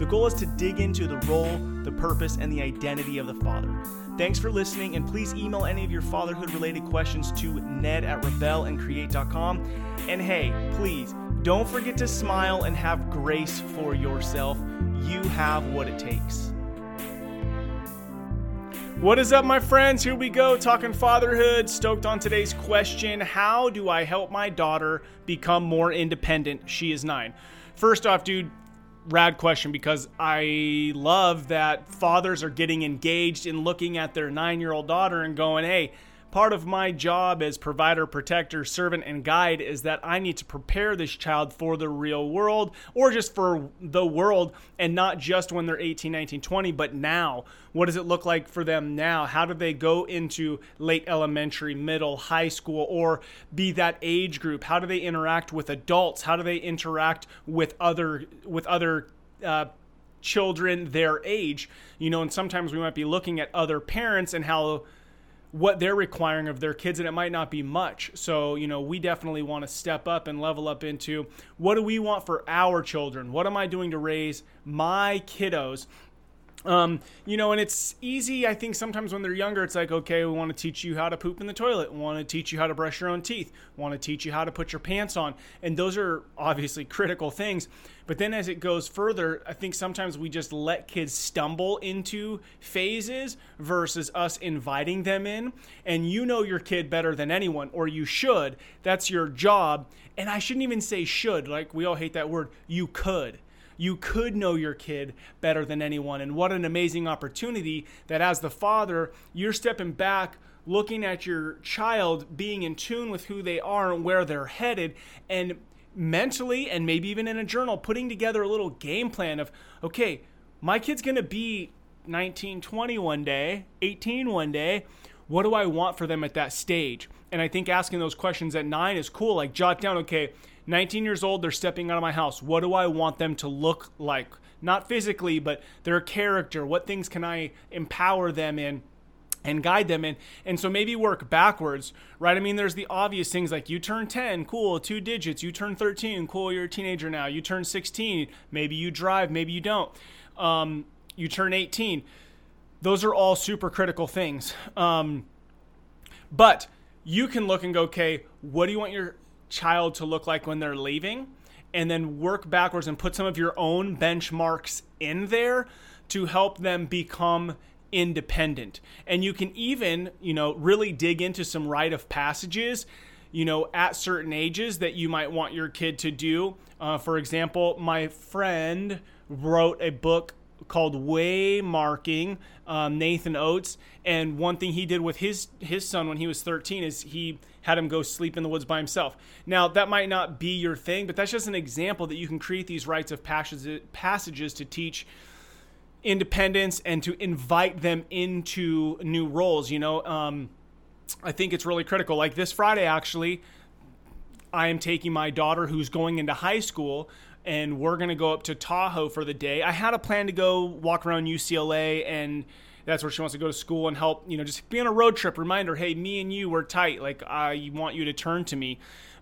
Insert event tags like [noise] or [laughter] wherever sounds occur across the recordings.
The goal is to dig into the role, the purpose, and the identity of the father. Thanks for listening, and please email any of your fatherhood related questions to ned at rebelandcreate.com. And hey, please don't forget to smile and have grace for yourself. You have what it takes. What is up, my friends? Here we go, talking fatherhood. Stoked on today's question How do I help my daughter become more independent? She is nine. First off, dude, rad question because I love that fathers are getting engaged in looking at their nine year old daughter and going, hey, part of my job as provider, protector, servant, and guide is that I need to prepare this child for the real world or just for the world and not just when they're 18, 19, 20, but now. What does it look like for them now? How do they go into late elementary, middle, high school, or be that age group? How do they interact with adults? How do they interact with other with other uh, children their age? You know, and sometimes we might be looking at other parents and how what they're requiring of their kids and it might not be much. So you know we definitely want to step up and level up into what do we want for our children? What am i doing to raise my kiddos um, you know, and it's easy. I think sometimes when they're younger, it's like, okay, we want to teach you how to poop in the toilet. Want to teach you how to brush your own teeth. Want to teach you how to put your pants on. And those are obviously critical things. But then as it goes further, I think sometimes we just let kids stumble into phases versus us inviting them in. And you know your kid better than anyone, or you should. That's your job. And I shouldn't even say should, like we all hate that word. You could you could know your kid better than anyone. And what an amazing opportunity that as the father, you're stepping back looking at your child being in tune with who they are and where they're headed and mentally and maybe even in a journal putting together a little game plan of okay my kid's going to be 19 20 one day 18 one day what do i want for them at that stage and i think asking those questions at 9 is cool like jot down okay 19 years old, they're stepping out of my house. What do I want them to look like? Not physically, but their character. What things can I empower them in? and guide them in. And so maybe work backwards, right? I mean, there's the obvious things like you turn 10, cool, two digits. You turn 13, cool, you're a teenager now. You turn 16, maybe you drive, maybe you don't. Um, you turn 18. Those are all super critical things. Um, but you can look and go, okay, what do you want your child to look like when they're leaving and then work backwards and put some of your own benchmarks in there to help them become independent. And you can even, you know, really dig into some rite of passages, you know, at certain ages that you might want your kid to do. Uh, for example, my friend wrote a book called Way Marking, um, Nathan Oates. And one thing he did with his his son when he was 13 is he had him go sleep in the woods by himself. Now that might not be your thing, but that's just an example that you can create these rites of passages, passages to teach independence and to invite them into new roles. You know, um, I think it's really critical. Like this Friday, actually, I am taking my daughter who's going into high school and we're going to go up to Tahoe for the day. I had a plan to go walk around UCLA and that's where she wants to go to school and help, you know, just be on a road trip. Reminder, hey, me and you, we're tight. Like, I want you to turn to me.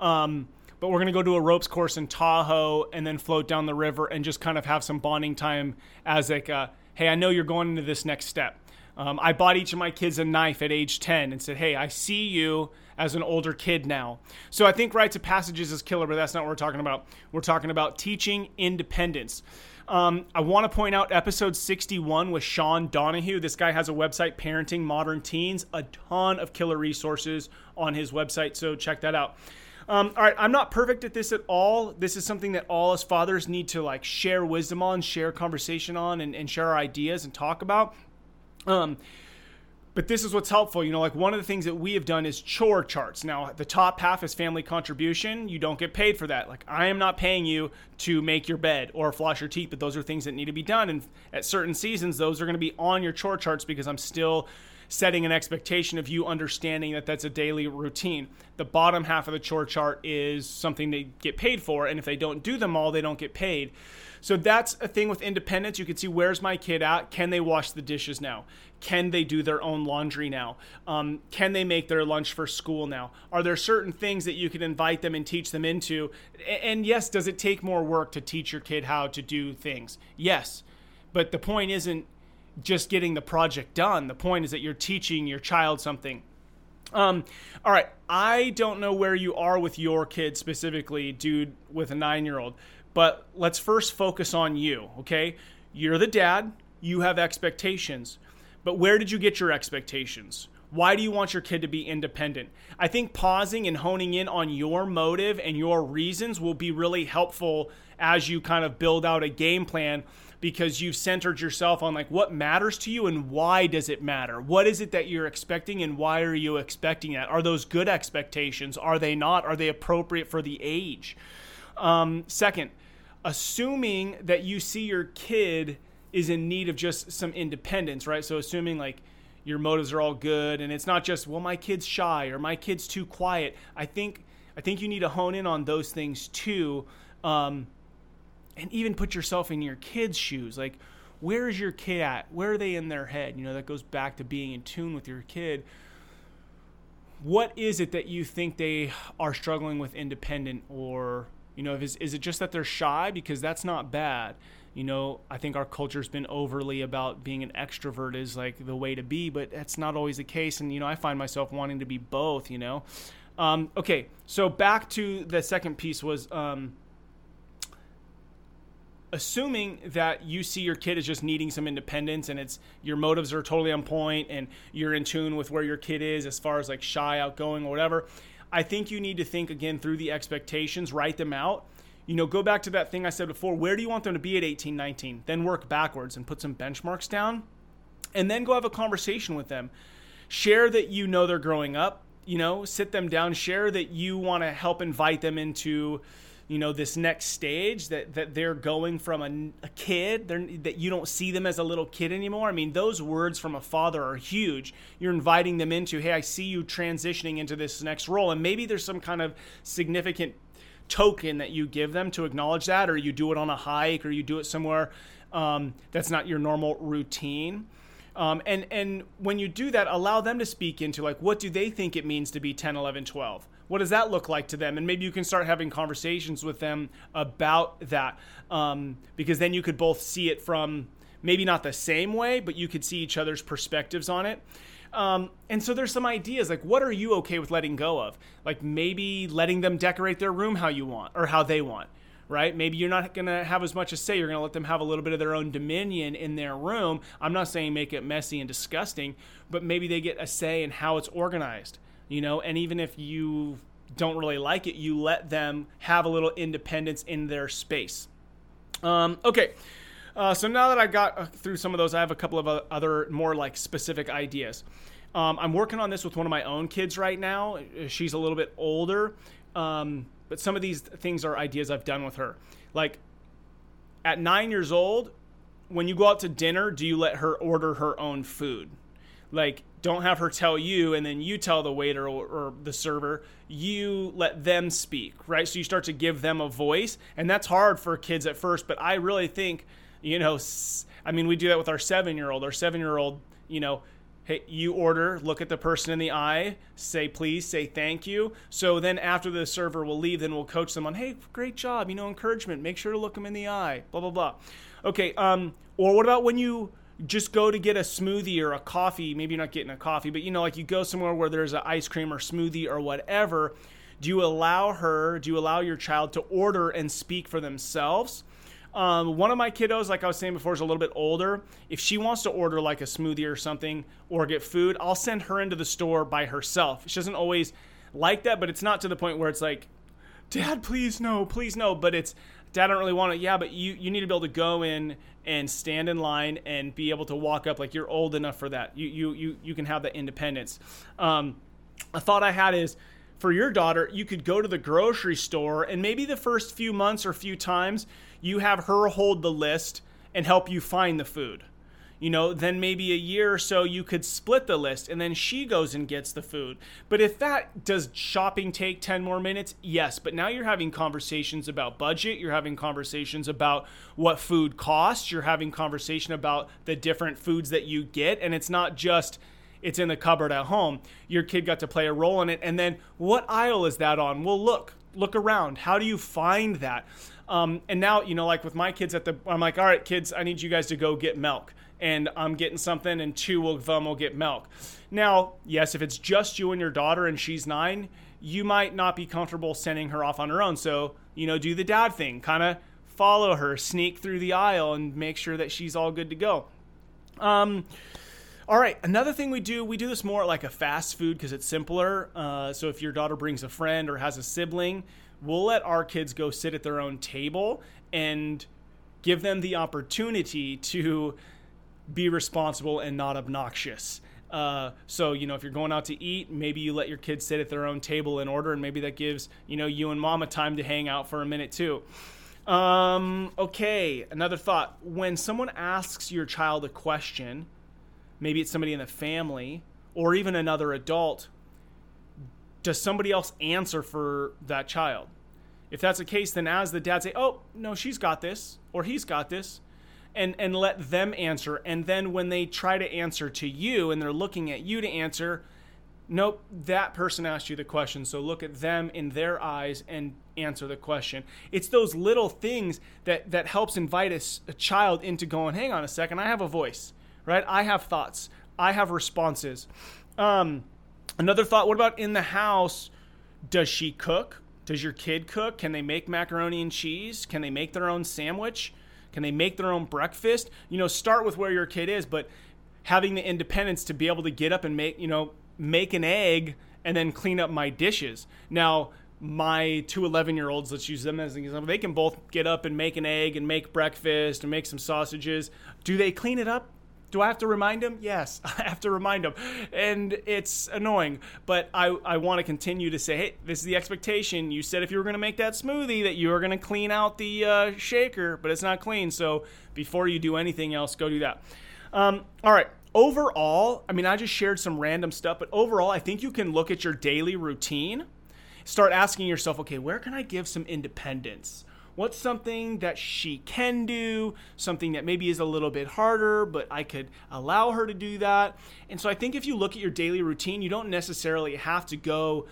Um, but we're going to go do a ropes course in Tahoe and then float down the river and just kind of have some bonding time as like, uh, hey, I know you're going into this next step. Um, I bought each of my kids a knife at age 10 and said, hey, I see you as an older kid now. So I think rites of passages is killer, but that's not what we're talking about. We're talking about teaching independence. Um, I want to point out episode 61 with Sean Donahue. This guy has a website, Parenting Modern Teens, a ton of killer resources on his website, so check that out. Um, all right, I'm not perfect at this at all. This is something that all us fathers need to like share wisdom on, share conversation on, and, and share our ideas and talk about. Um, but this is what's helpful. You know, like one of the things that we have done is chore charts. Now, the top half is family contribution. You don't get paid for that. Like, I am not paying you to make your bed or floss your teeth, but those are things that need to be done. And at certain seasons, those are going to be on your chore charts because I'm still setting an expectation of you understanding that that's a daily routine. The bottom half of the chore chart is something they get paid for. And if they don't do them all, they don't get paid. So that's a thing with independence. You can see where's my kid at? Can they wash the dishes now? Can they do their own laundry now? Um, can they make their lunch for school now? Are there certain things that you can invite them and teach them into? And yes, does it take more work to teach your kid how to do things? Yes. But the point isn't just getting the project done. The point is that you're teaching your child something. Um, all right, I don't know where you are with your kid specifically, dude, with a nine year old. But let's first focus on you, okay? You're the dad, you have expectations. But where did you get your expectations? Why do you want your kid to be independent? I think pausing and honing in on your motive and your reasons will be really helpful as you kind of build out a game plan because you've centered yourself on like what matters to you and why does it matter? What is it that you're expecting and why are you expecting that? Are those good expectations? Are they not? Are they appropriate for the age? Um, second, assuming that you see your kid is in need of just some independence, right? So assuming like your motives are all good and it's not just well my kid's shy or my kid's too quiet. I think I think you need to hone in on those things too, um, and even put yourself in your kid's shoes. Like, where is your kid at? Where are they in their head? You know, that goes back to being in tune with your kid. What is it that you think they are struggling with independent or you know, is, is it just that they're shy? Because that's not bad. You know, I think our culture's been overly about being an extrovert is like the way to be, but that's not always the case. And, you know, I find myself wanting to be both, you know. Um, okay, so back to the second piece was um, assuming that you see your kid as just needing some independence and it's your motives are totally on point and you're in tune with where your kid is as far as like shy, outgoing, or whatever I think you need to think again through the expectations, write them out. You know, go back to that thing I said before. Where do you want them to be at 18, 19? Then work backwards and put some benchmarks down. And then go have a conversation with them. Share that you know they're growing up, you know, sit them down, share that you want to help invite them into you know this next stage that that they're going from a, a kid that you don't see them as a little kid anymore. I mean those words from a father are huge. You're inviting them into hey i see you transitioning into this next role. And maybe there's some kind of significant token that you give them to acknowledge that or you do it on a hike or you do it somewhere um, that's not your normal routine. Um, and and when you do that allow them to speak into like what do they think it means to be 10 11 12 what does that look like to them? And maybe you can start having conversations with them about that um, because then you could both see it from maybe not the same way, but you could see each other's perspectives on it. Um, and so there's some ideas like what are you okay with letting go of? Like maybe letting them decorate their room how you want or how they want right? Maybe you're not going to have as much to say. You're going to let them have a little bit of their own dominion in their room. I'm not saying make it messy and disgusting, but maybe they get a say in how it's organized you know, and even if you don't really like it, you let them have a little independence in their space. Um, okay. Uh, so now that I got uh, through some of those, I have a couple of other more like specific ideas. Um, I'm working on this with one of my own kids right now. She's a little bit older, um, but some of these things are ideas I've done with her. Like at nine years old, when you go out to dinner, do you let her order her own food? Like don't have her tell you and then you tell the waiter or, or, the server you let them speak right? So you start to give them a voice and that's hard for kids at first but i really think you know i mean we do that with our seven year old our seven year old you know hey you order look at the person in the eye say please say thank you. So then after the server will leave then we'll coach them on hey great job you know encouragement make sure to look them in the eye blah blah blah. Okay um or what about when you just go to get a smoothie or a coffee. Maybe you're not getting a coffee, but you know, like you go somewhere where there's an ice cream or smoothie or whatever. Do you allow her, do you allow your child to order and speak for themselves? Um, one of my kiddos, like I was saying before, is a little bit older. If she wants to order like a smoothie or something or get food, I'll send her into the store by herself. She doesn't always like that, but it's not to the point where it's like, Dad, please no, please no. But it's Dad, I don't really want it. Yeah, but you you need to be able to go in and stand in line and be able to walk up like you're old enough for that. You you you you can have that independence. Um, a thought I had is for your daughter, you could go to the grocery store and maybe the first few months or few times you have her hold the list and help you find the food you know, then maybe a year or so you could split the list and then she goes and gets the food. But if that does shopping take 10 more minutes? Yes, but now you're having conversations about budget, you're having conversations about what food costs, you're having conversation about the different foods that you get and it's not just it's in the cupboard at home. Your kid got to play a role in it and then what aisle is that on? Well, look, look around. How do you find that? Um, and now, you know, like with my kids at the, I'm like, all right, kids, I need you guys to go get milk and I'm getting something, and two of them will get milk. Now, yes, if it's just you and your daughter and she's nine, you might not be comfortable sending her off on her own. So, you know, do the dad thing, kind of follow her, sneak through the aisle, and make sure that she's all good to go. Um, all right, another thing we do, we do this more like a fast food because it's simpler. Uh, so if your daughter brings a friend or has a sibling, we'll let our kids go sit at their own table and give them the opportunity to be responsible and not obnoxious. Uh, so you know, if you're going out to eat, maybe you let your kids sit at their own table in order, and maybe that gives you know you and mama time to hang out for a minute too. Um, okay, another thought: when someone asks your child a question, maybe it's somebody in the family or even another adult, does somebody else answer for that child? If that's the case, then as the dad say, "Oh no, she's got this," or "He's got this," and and let them answer. And then when they try to answer to you and they're looking at you to answer nope that person asked you the question. So look at them in their eyes and answer the question. It's those little things that that helps invite a, a child into going hang on a second i have a voice right? I have thoughts. I have responses. Um another thought what about in the house? Does she cook? Does your kid cook? Can they make macaroni and cheese? Can they make their own sandwich can they make their own breakfast? You know, start with where your kid is, but having the independence to be able to get up and make, you know, make an egg and then clean up my dishes. Now, my two 11 year olds, let's use them as an example, they can both get up and make an egg and make breakfast and make some sausages. Do they clean it up? Do I have to remind him? Yes, [laughs] I have to remind him. And it's annoying, but I, I want to continue to say, hey, this is the expectation. You said if you were going to make that smoothie that you were going to clean out the uh, shaker, but it's not clean. So before you do anything else, go do that. Um, all right. Overall, I mean, I just shared some random stuff, but overall, I think you can look at your daily routine, start asking yourself, okay, where can I give some independence? What's something that she can do, something that maybe is a little bit harder, but I could allow her to do that? And so I think if you look at your daily routine, you don't necessarily have to go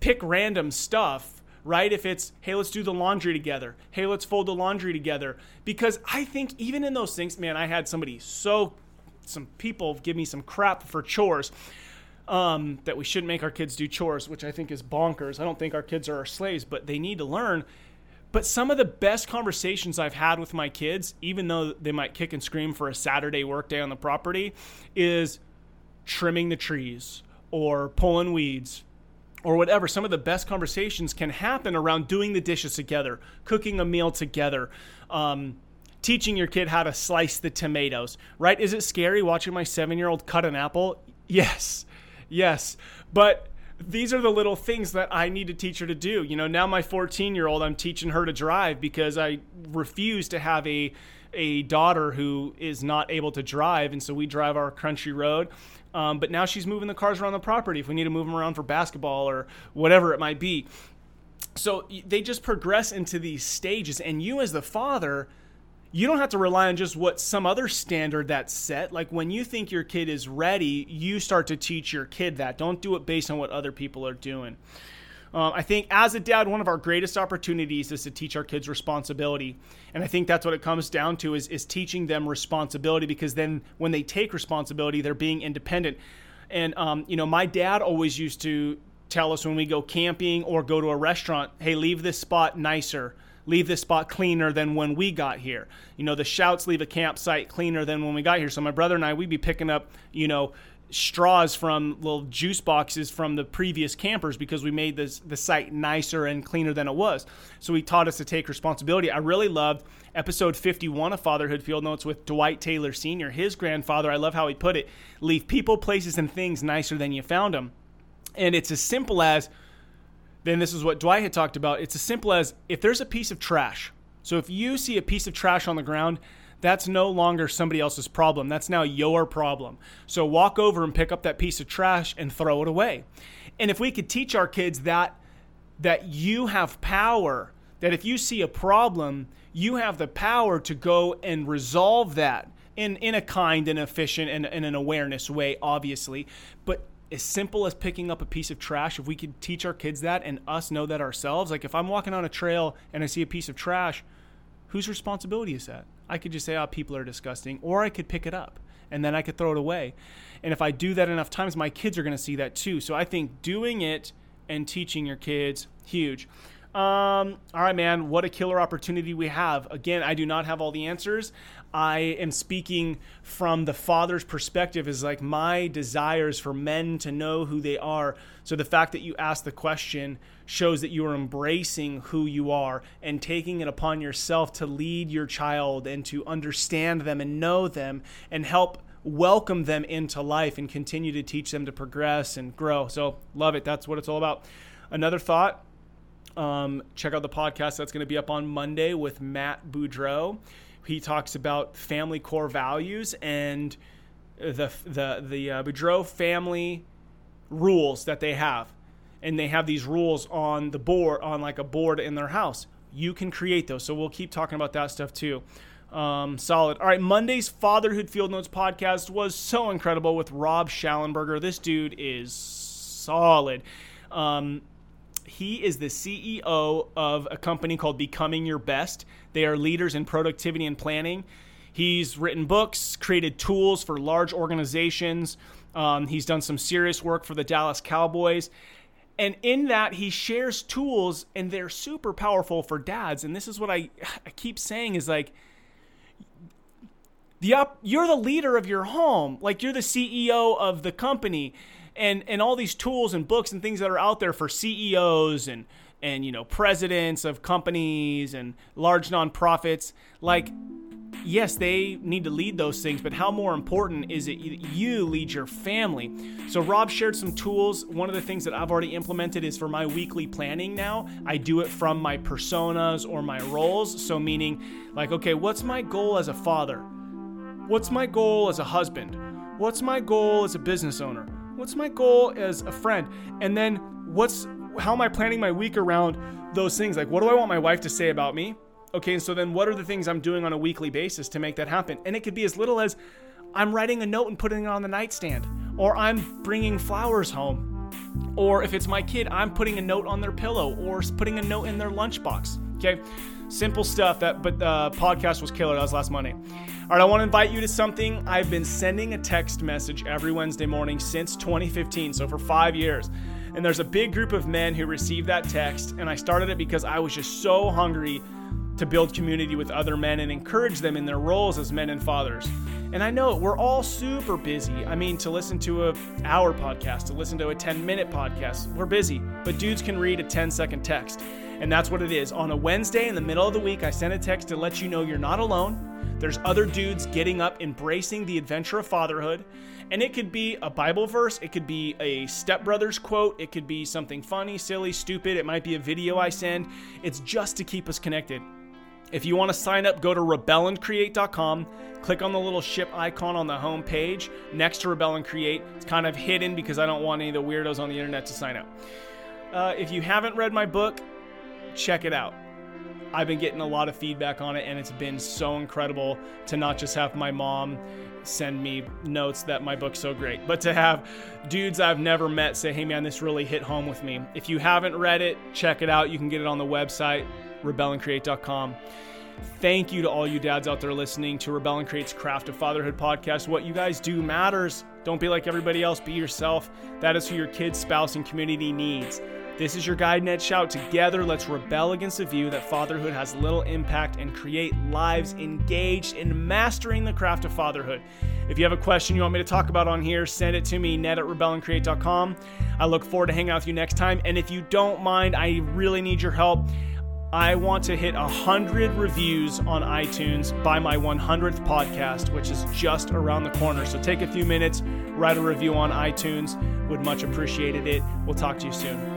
pick random stuff right? If it's, hey, let's do the laundry together. Hey, let's fold the laundry together. Because I think even in those things, man, I had somebody so, some people give me some crap for chores. Um, that we shouldn't make our kids do chores, which I think is bonkers. I don't think our kids are our slaves, but they need to learn but some of the best conversations I've had with my kids, even though they might kick and scream for a Saturday workday on the property, is trimming the trees or pulling weeds or whatever. Some of the best conversations can happen around doing the dishes together, cooking a meal together. Um, teaching your kid how to slice the tomatoes, right? Is it scary watching my seven year old cut an apple? Yes, yes. But these are the little things that I need to teach her to do. You know, now my 14 year old, I'm teaching her to drive because I refuse to have a a daughter who is not able to drive, and so we drive our country road. Um, but now she's moving the cars around the property if we need to move them around for basketball or whatever it might be. So they just progress into these stages, and you as the father you don't have to rely on just what some other standard that's set. Like when you think your kid is ready, you start to teach your kid that. Don't do it based on what other people are doing. Um, I think as a dad, one of our greatest opportunities is to teach our kids responsibility. And I think that's what it comes down to is, is teaching them responsibility because then when they take responsibility, they're being independent. And, um, you know, my dad always used to tell us when we go camping or go to a restaurant, hey, leave this spot nicer leave this spot cleaner than when we got here. You know, the Schauts leave a campsite cleaner than when we got here. So my brother and I, we'd be picking up, you know, straws from little juice boxes from the previous campers because we made this the site nicer and cleaner than it was. So he taught us to take responsibility. I really loved episode 51 of Fatherhood Field Notes with Dwight Taylor Sr. His grandfather, I love how he put it, leave people, places and things nicer than you found them. And it's as simple as then this is what Dwight had talked about. It's as simple as if there's a piece of trash. So if you see a piece of trash on the ground, that's no longer somebody else's problem. That's now your problem. So walk over and pick up that piece of trash and throw it away. And if we could teach our kids that that you have power, that if you see a problem, you have the power to go and resolve that in, in a kind and efficient and in an awareness way, obviously. But as simple as picking up a piece of trash, if we could teach our kids that and us know that ourselves, like if I'm walking on a trail and I see a piece of trash, whose responsibility is that? I could just say, oh, people are disgusting, or I could pick it up and then I could throw it away. And if I do that enough times, my kids are going to see that too. So I think doing it and teaching your kids, huge. Um, all right, man, what a killer opportunity we have. Again, I do not have all the answers. I am speaking from the father's perspective, is like my desires for men to know who they are. So the fact that you asked the question shows that you are embracing who you are and taking it upon yourself to lead your child and to understand them and know them and help welcome them into life and continue to teach them to progress and grow. So, love it. That's what it's all about. Another thought um, check out the podcast that's going to be up on Monday with Matt Boudreau. He talks about family core values and the the the uh, Boudreau family rules that they have. And they have these rules on the board on like a board in their house. You can create those. So we'll keep talking about that stuff too. Um, solid. All right monday's fatherhood field notes podcast was so incredible with rob shallenberger. This dude is solid. Um, he is the ceo of a company called becoming your best. They are leaders in productivity and planning. He's written books created tools for large organizations. Um, he's done some serious work for the dallas cowboys. And in that, he shares tools, and they're super powerful for dads. And this is what I, I keep saying is like, the up, you're the leader of your home, like you're the CEO of the company, and and all these tools and books and things that are out there for CEOs and and you know presidents of companies and large nonprofits, like yes, they need to lead those things, but how more important is it you lead your family? So, Rob shared some tools. One of the things that I've already implemented is for my weekly planning now, I do it from my personas or my roles. So, meaning, like, okay, what's my goal as a father? What's my goal as a husband? What's my goal as a business owner? What's my goal as a friend? And then, what's how am I planning my week around those things? Like, what do I want my wife to say about me? Okay, so then what are the things I'm doing on a weekly basis to make that happen? And it could be as little as I'm writing a note and putting it on the nightstand, or I'm bringing flowers home. Or if it's my kid, I'm putting a note on their pillow or putting a note in their lunchbox. Okay, simple stuff. That but the uh, podcast was killer. That was last Monday. All right, I want to invite you to something. I've been sending a text message every Wednesday morning since 2015, so for five years. And there's a big group of men who received that text, and I started it because I was just so hungry to build community with other men and encourage them in their roles as men and fathers. And I know we're all super busy. I mean, to listen to a hour podcast, to listen to a 10 minute podcast, we're busy. But dudes can read a 10 second text. And that's what it is. On a Wednesday in the middle of the week, I send a text to let you know you're not alone. There's other dudes getting up, embracing the adventure of fatherhood. And it could be a Bible verse, it could be a stepbrothers quote, it could be something funny, silly, stupid, it might be a video I send. It's just to keep us connected. If you want to sign up, go to rebelandcreate.com. Click on the little ship icon on the home page next to Rebel and Create. It's kind of hidden because I don't want any of the weirdos on the internet to sign up. Uh, if you haven't read my book, check it out. I've been getting a lot of feedback on it, and it's been so incredible to not just have my mom send me notes that my book's so great, but to have dudes I've never met say, hey man, this really hit home with me. If you haven't read it, check it out. You can get it on the website rebelandcreate.com. Thank you to all you dads out there listening to Rebel and Create's Craft of Fatherhood podcast. What you guys do matters. Don't be like everybody else, be yourself. That is who your kids, spouse, and community needs. This is your guide Ned Schaut. Together, let's rebel against the view that fatherhood has little impact and create lives engaged in mastering the craft of fatherhood. If you have a question you want me to talk about on here, send it to me, ned at rebelandcreate.com. I look forward to hanging out with you next time. And if you don't mind, I really need your help. I want to hit 100 reviews on iTunes by my 100th podcast, which is just around the corner. So take a few minutes, write a review on iTunes. Would much appreciated it. We'll talk to you soon.